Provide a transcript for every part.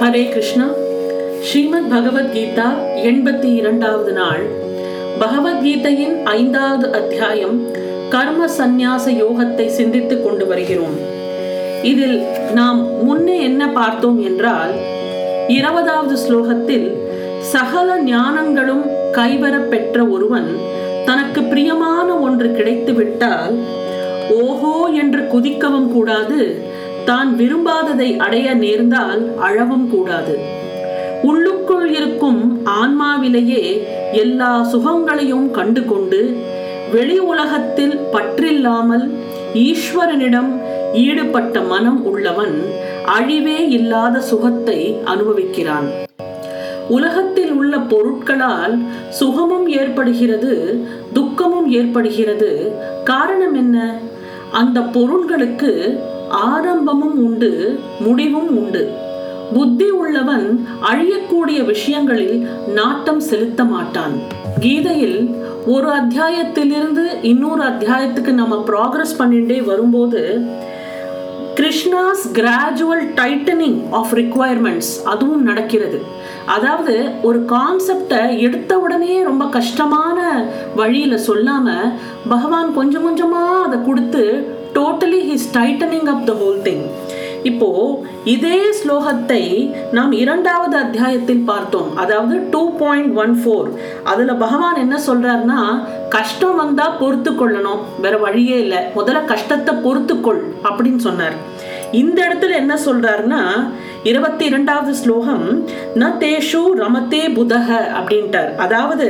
ஹரே கிருஷ்ணா. ஸ்ரீமத் பகவத்கீதா எண்பத்தி இரண்டாவது நாள். பகவத்கீதையின் ஐந்தாவது அத்தியாயம் கர்ம சந்நியாச யோகத்தை சிந்தித்துக் கொண்டு வருகிறோம். இதில் நாம் முன்னே என்ன பார்த்தோம் என்றால் இருபதாவது ஸ்லோகத்தில் சகல ஞானங்களும் கைவரப்பெற்ற ஒருவன் தனக்கு பிரியமான ஒன்று கிடைத்து விட்டால் ஓஹோ என்று குதிக்கவும் கூடாது தான் விரும்பாததை அடைய நேர்ந்தால் அழவும் கூடாது. உள்ளுக்குள் இருக்கும் ஆன்மாவிலேயே எல்லா சுகங்களையும் கண்டு கொண்டு வெளி உலகத்தில் பற்றில்லாமல் ஈஸ்வரனிடம் ஈடுபட்ட மனம் உள்ளவன் அழிவே இல்லாத சுகத்தை அனுபவிக்கிறான். உலகத்தில் உள்ள பொருட்களால் சுகமும் ஏற்படுகிறது துக்கமும் ஏற்படுகிறது. காரணம் என்ன? அந்த பொருள்களுக்கு ஆரம்பமும் உண்டு முடிவும் உண்டு. புத்தி உள்ளவன் அழியக்கூடிய விஷயங்களில் நாட்டம் செலுத்த மாட்டான். கீதையில் ஒரு அத்தியாயத்திலிருந்து இன்னொரு அத்தியாயத்துக்கு நம்ம ப்ராக்ரஸ் பண்ணிட்டே வரும்போது Krishna's gradual tightening of requirements அதுவும் நடக்கிறது. அதாவது ஒரு கான்செப்டை எடுத்த உடனே ரொம்ப கஷ்டமான வழியில் சொல்லாமல் பகவான் கொஞ்சம் கொஞ்சமாக அதை கொடுத்து totally his tightening up the whole thing இப்போ இதே ஸ்லோகத்தை நாம் இரண்டாவது அத்தியாயத்தில் பார்த்தோம். அதாவது டூ பாயிண்ட் ஒன் ஃபோர் அதுல பகவான் என்ன சொல்றாருன்னா கஷ்டம் வந்தா பொறுத்து கொள்ளணும். வேற வழியே இல்லை. முதல்ல கஷ்டத்தை பொறுத்துக்கொள் அப்படின்னு சொன்னார். இந்த இடத்துல என்ன சொல்றாருன்னா இருபத்தி இரண்டாவது ஸ்லோகம் ந தேஷு ரமத்தே புதக அப்படின்ட்டார். அதாவது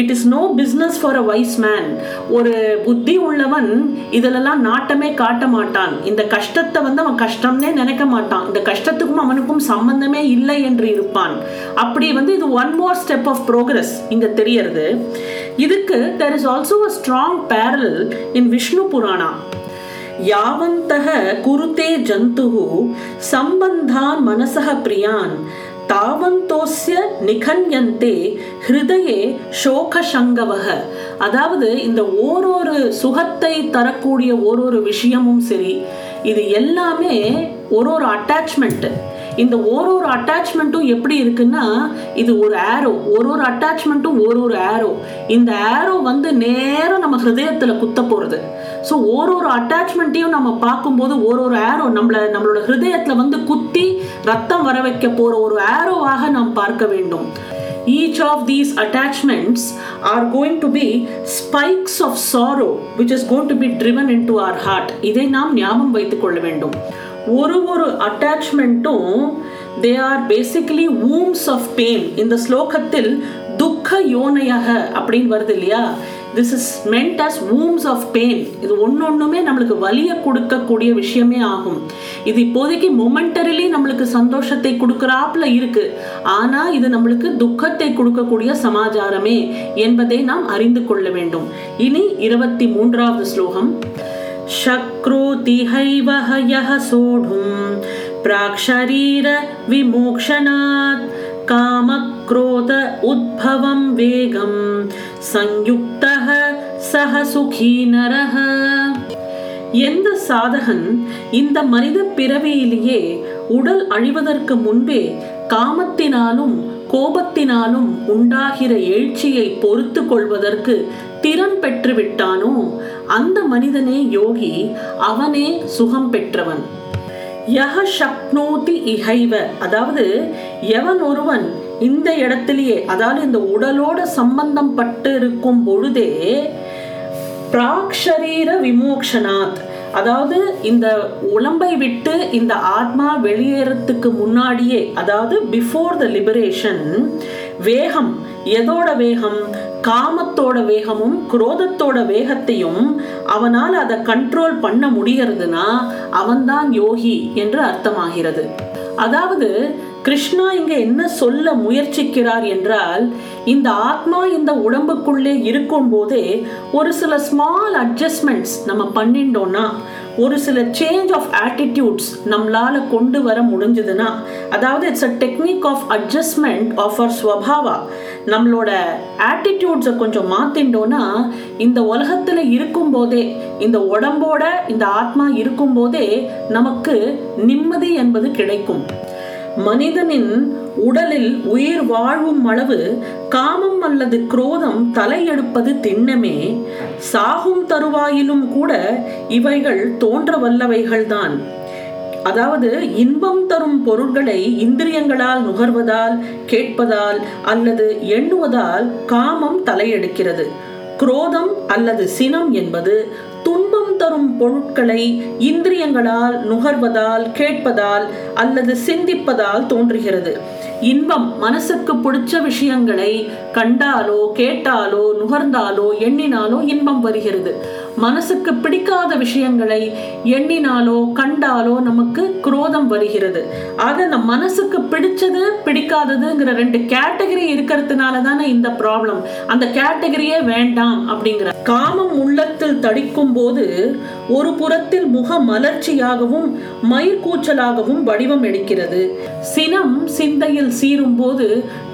it is no business for a wise man ஒரு புத்தி உள்ளவன் இதிலெல்லாம் நாட்டமே காட்ட மாட்டான். இந்த கஷ்டத்தை வந்து அவன் கஷ்டம்னே நினைக்க மாட்டான். இந்த கஷ்டத்துக்கும் அவனுக்கும் சம்பந்தமே இல்லை என்று இருப்பான். அப்படி வந்து இது one more step of progress இங்க தெரியறது. இதுக்கு there is also a strong parallel in Vishnu Purana யாவந்தக குருதே ஜந்துஹு சம்பந்தான் மனசக பிரியான் தாவந்தோஸ்ய நிகன்யந்தே ஹிருதயே சோகசங்கவக. அதாவது இந்த ஓரொரு சுகத்தை தரக்கூடிய ஓரொரு விஷயமும் சரி இது எல்லாமே ஒரு ஒரு அட்டாச்மெண்ட் இந்த ஒரு ஒரு அட்டாச்மெண்ட்டும் எப்படி இருக்குன்னா இது ஒரு ஆரோ ஒரு ஒரு அட்டாச்மெண்ட்டும் ஒரு ஒரு ஆரோ இந்த ஆரோ வந்து நேரம் நம்ம ஹிருதயத்தில் குத்த போகிறது ஸோ ஒரு ஒரு அட்டாச்மெண்ட்டையும் நம்ம பார்க்கும்போது ஒரு ஒரு ஆரோ நம்மள நம்மளோட ஹிருதயத்தில் வந்து குத்தி ரத்தம் வர வைக்க போகிற ஒரு ஆரோவாக நாம் பார்க்க வேண்டும். Each of these attachments are going to be spikes of sorrow which is going to be driven into our heart. இதை நாம் ஞாபகம் வைத்துக் கொள்ள வேண்டும். ஒரு ஒரு அட்டாச்மெண்ட்டும் they are basically wombs of pain இந்த ஸ்லோகத்தில் துக்க யோனையாக அப்படின்னு வருது இல்லையா? This is meant as wombs of pain இது ஒன்று ஒன்றுமே நம்மளுக்கு வலியை கொடுக்கக்கூடிய விஷயமே ஆகும். இது இப்போதைக்கு மொமெண்டரிலி நம்மளுக்கு சந்தோஷத்தை கொடுக்குறாப்புல இருக்கு. ஆனால் இது நம்மளுக்கு துக்கத்தை கொடுக்கக்கூடிய சமாச்சாரமே என்பதை நாம் அறிந்து கொள்ள வேண்டும். இனி இருபத்தி மூன்றாவது ஸ்லோகம். शक्रोतिहैव हयः सोढुं प्राक्शरीरविमोक्षणात् कामक्रोध उद्भवं वेगं संयुक्तः सह सुखी नरः எந்த சாதகன் இந்த மனித பிறவியிலேயே உடல் அழிவதற்கு முன்பே காமத்தினாலும் கோபத்தினாலும் உண்டாகிற எழுச்சியை பொறுத்து கொள்வதற்கு திறன் பெற்று விட்டானோ அந்த மனிதனே யோகி அவனே சுகம் பெற்றவன். யஹ சக்னோதி இகைவ அதாவது எவன் ஒருவன் இந்த இடத்திலேயே அதாவது இந்த உடலோட சம்பந்தம் பட்டு இருக்கும் பொழுதே பிராக்ஷரீர விமோக்ஷனாத். அதாவது இந்த உடம்பை விட்டு இந்த ஆத்மா வெளியேறத்துக்கு முன்னாடியே அதாவது பிஃபோர் த லிபரேஷன் வேகம் எதோட வேகம் காமத்தோட வேகமும் குரோதத்தோட வேகத்தையும் அவனால் அதை கண்ட்ரோல் பண்ண முடிகிறதுனா அவன்தான் யோகி என்று அர்த்தமாகிறது. அதாவது கிருஷ்ணா இங்க என்ன சொல்ல முயற்சிக்கிறார் என்றால் இந்த ஆத்மா இந்த உடம்புக்குள்ளே இருக்கும் போதே ஒரு சில ஸ்மால் அட்ஜஸ்ட்மெண்ட்ஸ் நம்ம பண்ணிட்டோம்னா ஒரு சில சேஞ்ச் ஆஃப் ஆட்டிடியூட்ஸ் நம்மளால கொண்டு வர முடிஞ்சதுன்னா அதாவது it's a technique of adjustment of our ஸ்வபாவா நம்மளோட ஆட்டிடியூட்ஸை கொஞ்சம் மாத்திண்டோம்னா இந்த உலகத்துல இருக்கும் போதே இந்த உடம்போட இந்த ஆத்மா இருக்கும் போதே நமக்கு நிம்மதி என்பது கிடைக்கும். மனிதனின் உடலில் உயிர் வாழும் அளவு காமம் அல்லது குரோதம் தலையெடுப்பது திண்ணமே. சாகும் தருவாயிலும் கூட இவைகள் தோன்ற வல்லவைகள்தான் அதாவது இன்பம் தரும் பொருட்களை இந்திரியங்களால் நுகர்வதால் கேட்பதால் அல்லது எண்ணுவதால் காமம் தலையெடுக்கிறது. குரோதம் அல்லது சினம் என்பது தரும் பொருட்களை இந்திரியங்களால் நுகர்வதால் கேட்பதால் அல்லது சிந்திப்பதால் தோன்றுகிறது. இன்பம் மனசுக்கு பிடிச்ச விஷயங்களை கண்டாலோ கேட்டாலோ நுகர்ந்தாலோ எண்ணினாலோ இன்பம் வருகிறது. மனசுக்கு பிடிக்காத விஷயங்களை எண்ணினாலோ கண்டாலோ நமக்கு குரோதம் வருகிறது. ஆக இந்த மனசுக்கு பிடிச்சது பிடிக்காததுங்கிற ரெண்டு கேட்டகரி இருக்கிறதுனால தானே இந்த ப்ராப்ளம் அந்த கேட்டகரியே வேண்டாம் அப்படிங்கிற. காமம் உள்ளத்தில் தடிக்கும் போது ஒரு புறத்தில் முக மலர்ச்சியாகவும் மயிர்கூச்சலாகவும் வடிவம் எடுக்கிறது. சினம் சிந்தையில் சீரும் போது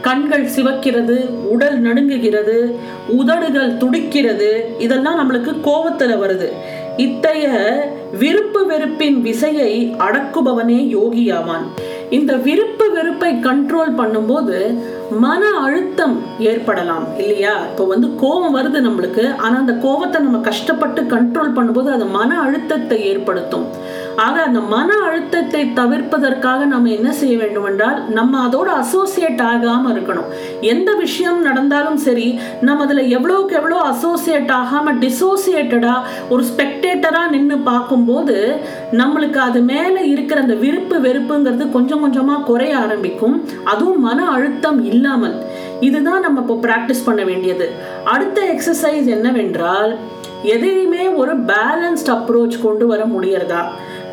கண்கள் சிவக்கிறது உடல் நடுங்குகிறது உதடுகள் துடிக்கிறது இதெல்லாம் நம்மளுக்கு கோபத்துல வருது. இத்தகைய விருப்பு வெறுப்பின் விசையை அடக்குபவனே யோகியாவான். இந்த விருப்பு வெறுப்பை கண்ட்ரோல் பண்ணும்போது மன அழுத்தம் ஏற்படலாம் இல்லையா? இப்போ வந்து கோபம் வருது நம்மளுக்கு. ஆனா அந்த கோபத்தை நம்ம கஷ்டப்பட்டு கண்ட்ரோல் பண்ணும்போது அது மன அழுத்தத்தை ஏற்படுத்தும். ஆக அந்த மன அழுத்தத்தை தவிர்ப்பதற்காக நம்ம என்ன செய்ய வேண்டும் என்றால் நம்ம அதோட அசோசியேட் ஆகாம இருக்கணும். எந்த விஷயம் நடந்தாலும் சரி நம்ம அதுல எவ்வளோக்கு எவ்வளோ அசோசியேட் ஆகாம டிசோசியேட்டடா ஒரு ஸ்பெக்டேட்டரா நின்று பார்க்கும்போது நம்மளுக்கு அது மேல இருக்கிற அந்த விருப்பு வெறுப்புங்கிறது கொஞ்சம் கொஞ்சமா குறைய ஆரம்பிக்கும். அதுவும் மன அழுத்தம் இல்லை இல்லாமல் இதுதான் நம்ம இப்போ ப்ராக்டிஸ் பண்ண வேண்டியது. அடுத்த எக்ஸசைஸ் என்னவென்றால் எதையுமே ஒரு பேலன்ஸ்ட் அப்ரோச் கொண்டு வர முடியறதா?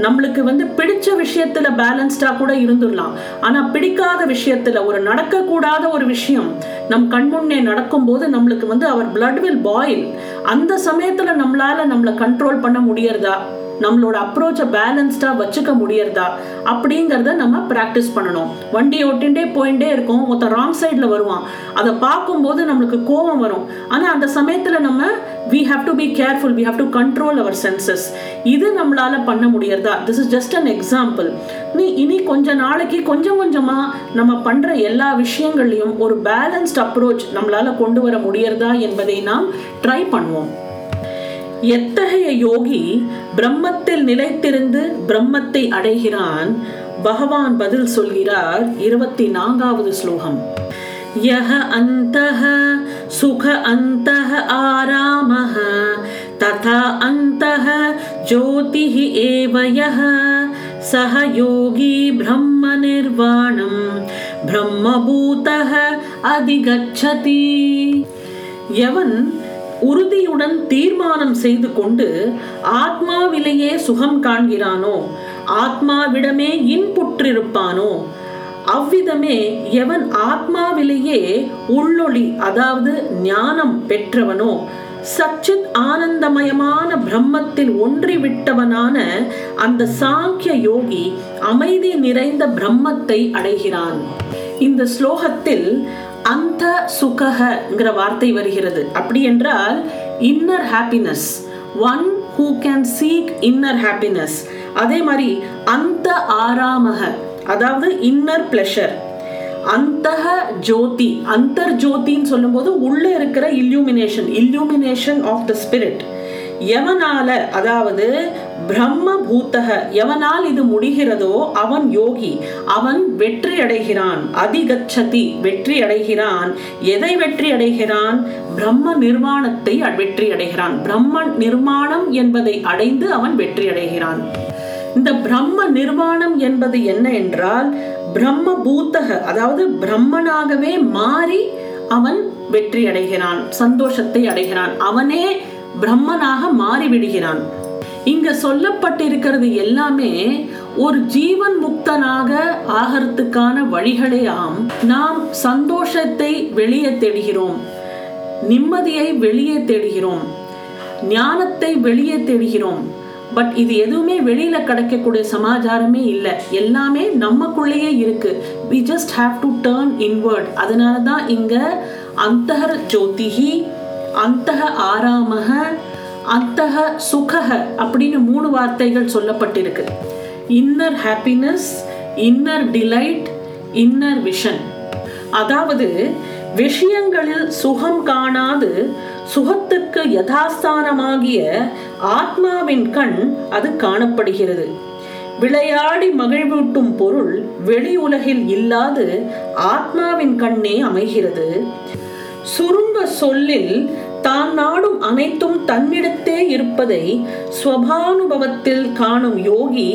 நம்மளுக்கு வந்து பிடிச்ச விஷயத்துல பேலன்ஸ்டா கூட இருந்துடலாம். ஆனா பிடிக்காத விஷயத்துல ஒரு நடக்கக்கூடாத ஒரு விஷயம் நம் கண்முன்னே நடக்கும்போது நம்மளுக்கு வந்து அவர் பிளட் வில் பாயில் அந்த சமயத்துல நம்மளால நம்மளை கண்ட்ரோல் பண்ண முடியறதா? நம்மளோட அப்ரோச்சை பேலன்ஸ்டாக வச்சுக்க முடியறதா? அப்படிங்கிறத நம்ம ப்ராக்டிஸ் பண்ணணும். வண்டி ஓட்டின்டே போயிட்டே இருக்கும். ஒருத்தன் ராங் சைடில் வருவான். அதை பார்க்கும்போது நம்மளுக்கு கோபம் வரும். ஆனால் அந்த சமயத்தில் நம்ம we have to be careful we have to control our senses இது நம்மளால் பண்ண முடியறதா? This is just an example நீ இனி கொஞ்ச நாளைக்கு கொஞ்சம் கொஞ்சமாக நம்ம பண்ணுற எல்லா விஷயங்கள்லையும் ஒரு பேலன்ஸ்ட் அப்ரோச் நம்மளால் கொண்டு வர முடியறதா என்பதை நாம் ட்ரை பண்ணுவோம். எத்தகைய யோகி பிரம்மத்தில் நிலைத்திருந்து பிரம்மத்தை அடைகிறான்? பகவான் பதில் சொல்கிறார் இருபத்தி நான்காவது ஸ்லோகம். யஹ அந்தஹ சுக அந்தஹ ஆராமஹ ததா அந்தஹ ஜோதிஹ ஏவ யஹ சஹ யோகி பிரம்ம நிர்வாணம் பிரம்மபூதஹ அதிகச்சதி. எவன் உறுதியுடன் தீர்மானம் செய்து கொண்டு ஆத்மாவிலேயே சுகம் காண்கிறானோ ஆத்மாவிடமே இன்புற்றிருப்பானோ அவ்விதமே எவன் ஆத்மாவிலேயே உள்ளொளி அதாவது ஞானம் பெற்றவனோ சச்சித் ஆனந்தமயமான பிரம்மத்தில் ஒன்றிவிட்டவனான அந்த சாங்கிய யோகி அமைதி நிறைந்த பிரம்மத்தை அடைகிறான். இந்த ஸ்லோகத்தில் அந்த சுகங்கிற வார்த்தை வருகிறது. அப்படி என்றால் inner happiness one who can seek inner happiness அதே மாதிரி அந்த ஆராமக அதாவது இன்னர் பிளஷர் அந்த ஜோதி அந்தர் ஜோதின்னு சொல்லும்போது உள்ளே இருக்கிற இல்யூமினேஷன் இல்யூமினேஷன் ஆஃப் த ஸ்பிரிட் எவனால அதாவது பிரம்ம பூத்தக எவனால் இது முடிகிறதோ அவன் யோகி அவன் வெற்றி அடைகிறான் அதிகச்சதி வெற்றி அடைகிறான். எதை வெற்றி அடைகிறான்? பிரம்ம நிர்வாணத்தை வெற்றி அடைகிறான். பிரம்ம நிர்மாணம் என்பதை அடைந்து அவன் வெற்றி அடைகிறான். இந்த பிரம்ம நிர்வாணம் என்பது என்ன என்றால் பிரம்ம பூத்தக அதாவது பிரம்மனாகவே மாறி அவன் வெற்றி அடைகிறான் சந்தோஷத்தை அடைகிறான். அவனே பிரம்மனாக மாறிவிடுகிறான். இங்க சொல்லப்பட்டிருக்கிறது எல்லாமே ஒரு ஜீவன் முக்தனாக ஆகிறதுக்கான வழிகளே ஆம். நாம் சந்தோஷத்தை வெளியே தேடுகிறோம். நிம்மதியை வெளியே தேடுகிறோம். ஞானத்தை வெளியே தேடுகிறோம். பட் இது எதுவுமே வெளியில கிடைக்கக்கூடிய சமாச்சாரமே இல்லை. எல்லாமே நமக்குள்ளேயே இருக்கு. We just have to turn inward அதனால தான் இங்க அந்தஹர் ஜோதிஹி அந்தக ஆராமக அந்த சுகக அப்படின்னு மூணு வார்த்தைகள் சொல்லப்பட்டிருக்கு. Inner happiness inner delight inner vision அதாவது விஷயங்களில் சுகம் காணாது சுகத்துக்கு யதாஸ்தானமாகிய ஆத்மாவின் கண் அது காணப்படுகிறது. விளையாடி மகிழ்வூட்டும் பொருள் வெளி உலகில் இல்லாது ஆத்மாவின் கண்ணே அமைகிறது. சுருங்க சொல்லில் தான் நாடும் அனைத்தும் தன்னிடத்தே இருப்பதை ஸ்வபானுபவத்தில் காணும் யோகி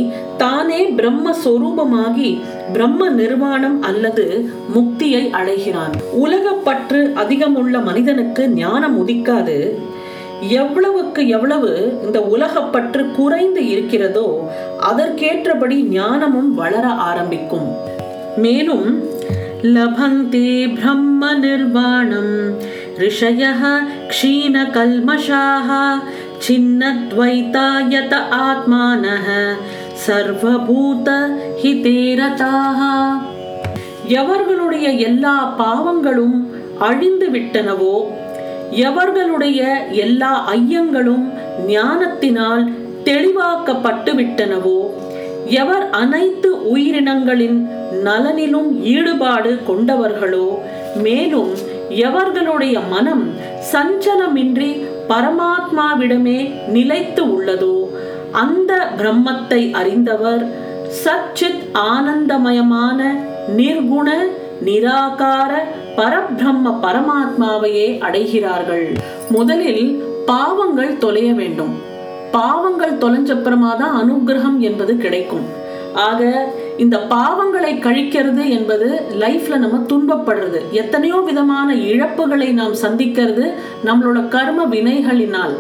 தானே பிரம்ம சொரூபமாகி பிரம்ம நிர்வாணம் அல்லது முக்தியை அடைகிறான். உலகப்பற்று அதிகமுள்ள மனிதனுக்கு ஞானம் உதிக்காது. எவ்வளவுக்கு எவ்வளவு இந்த உலகப்பற்று குறைந்து இருக்கிறதோ அதற்கேற்றபடி ஞானமும் வளர ஆரம்பிக்கும். மேலும் லபந்தே பிரம்ம நிர்வாணம் ऋषयः क्षीणकल्मषाः छिन्नद्वैतायत आत्मानः சர்வபூத ஹிதேரதாக எவர்களுடைய எல்லா பாவங்களும் அழிந்து விட்டனவோ எவர்களுடைய எல்லா ஐயங்களும் ஞானத்தினால் தெளிவாக்கப்பட்டு விட்டனவோ எவர் அனைத்து உயிரினங்களின் நலனிலும் ஈடுபாடு கொண்டவர்களோ மேலும் எவர்களுடைய மனம் சஞ்சலமின்றி பரமாத்மாவிடமே நிலைத்து உள்ளதோ அந்த பிரம்மத்தை அறிந்தவர் சச்சித் ஆனந்தமயமான நிர்குண நிராகார பரபிரம்ம பரமாத்மாவையே அடைகிறார்கள். முதலில் பாவங்கள் தொலைய வேண்டும். பாவங்கள் தொலைஞ்சப்புறமா தான் அனுகிரகம் என்பது கிடைக்கும். ஆக இந்த பாவங்களை கழிக்கிறது என்பது லைஃப்ல நம்ம துன்பப்படுறது. எத்தனையோ விதமான இழப்புகளை நாம் சந்திக்கிறது நம்மளோட கர்ம வினைகளினால்.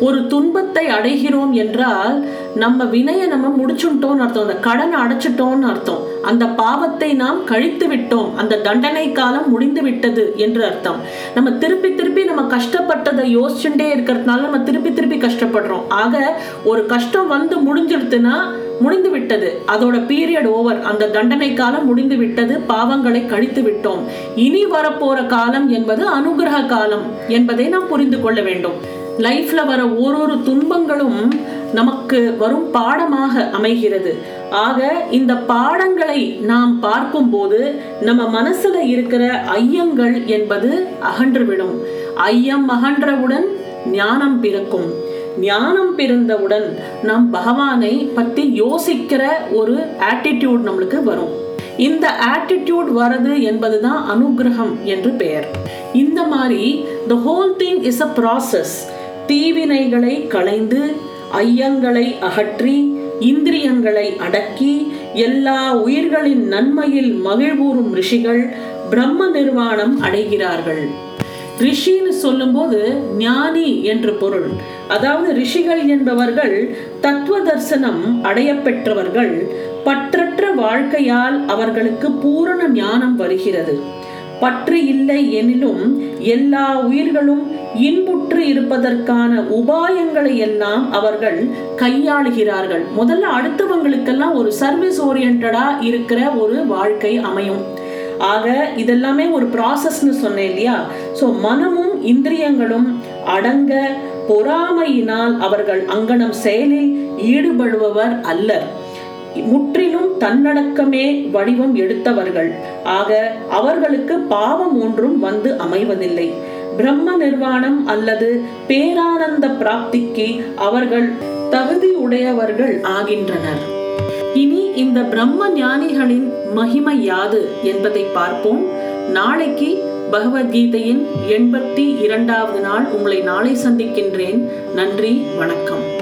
ஒரு துன்பத்தை அடைகிறோம் என்றால் நம்ம வினையை நம்ம முடிச்சுட்டோம்னு அர்த்தம். அந்த கடனை அடைச்சிட்டோம்னு அர்த்தம். அந்த பாவத்தை நாம் கழித்து விட்டோம். அந்த தண்டனை காலம் முடிந்து விட்டது என்று அர்த்தம். நம்ம திருப்பி திருப்பி நம்ம கஷ்டப்பட்டதை யோசிச்சுட்டே இருக்கிறதுனால நம்ம திருப்பி திருப்பி கஷ்டப்படுறோம். ஆக ஒரு கஷ்டம் வந்து முடிஞ்சிடுத்துன்னா முடிந்து விட்டது அதோட பீரியட் ஓவர் அந்த தண்டனை காலம் முடிந்து விட்டது பாவங்களை கழித்து விட்டோம் இனி வரப்போற காலம் என்பது அனுகிரக காலம் என்பதை நாம் புரிந்து கொள்ள வேண்டும். லைஃப்ல வர ஓரொரு துன்பங்களும் நமக்கு வரும் பாடமாக அமைகிறது. ஆக இந்த பாடங்களை நாம் பார்க்கும்போது நம்ம மனசுல இருக்கிற ஐயங்கள் என்பது அகன்றுவிடும் ஐயம் அகன்றவுடன் ஞானம் பிறக்கும். ஞானம் பிறந்தவுடன் நாம் பகவானை பற்றி யோசிக்கிற ஒரு ஆட்டிடியூட் நம்மளுக்கு வரும். இந்த ஆட்டிடியூட் வரது என்பதுதான் அனுகிரகம் என்று பெயர். இந்த மாதிரி the whole thing is a process தீவினைகளை களைந்து ஐயங்களை அகற்றி இந்திரியங்களை அடக்கி எல்லா உயிர்களின் நன்மையில் மகிழ்வூறும் ரிஷிகள் பிரம்ம நிர்வாணம் அடைகிறார்கள். ரிஷின்னு சொல்லும்போது ஞானி என்று பொருள். அதாவது ரிஷிகள் என்பவர்கள் தத்துவ தரிசனம் அடைய பெற்றவர்கள் பற்றற்ற வாழ்க்கையால் அவர்களுக்கு பூரண ஞானம் வருகிறது. பற்று இல்லை எனிலும் எல்லா உயிர்களும் இன்புற்று இருப்பதற்கான உபாயங்களை எல்லாம் அவர்கள் கையாளுகிறார்கள். முதல்ல அடுத்தவங்களுக்கெல்லாம் ஒரு சர்வீஸ் ஓரியன்டா இருக்கிற ஒரு வாழ்க்கை அமையும். ஆக இதெல்லாமே ஒரு ப்ராசஸ்னு சொன்னேன் இல்லையா? ஸோ மனமும் இந்திரியங்களும் அடங்க பொறாமையினால் அவர்கள் அங்கனம் செயலில் ஈடுபடுபவர் அல்லர். முற்றிலும் தன்னடக்கமே வடிவம் எடுத்தவர்கள். ஆக அவர்களுக்கு பாவம் ஒன்றும் வந்து அமைவதில்லை. பிரம்ம நிர்வாணம் அல்லது பேரானந்த பிராப்திக்கு அவர்கள் தகுதி உடையவர்கள் ஆகின்றனர். இனி இந்த பிரம்ம ஞானிகளின் மகிமை யாது என்பதை பார்ப்போம். நாளைக்கு பகவத்கீதையின் எண்பத்தி இரண்டாவது நாள் உங்களை நாளை சந்திக்கின்றேன். நன்றி வணக்கம்.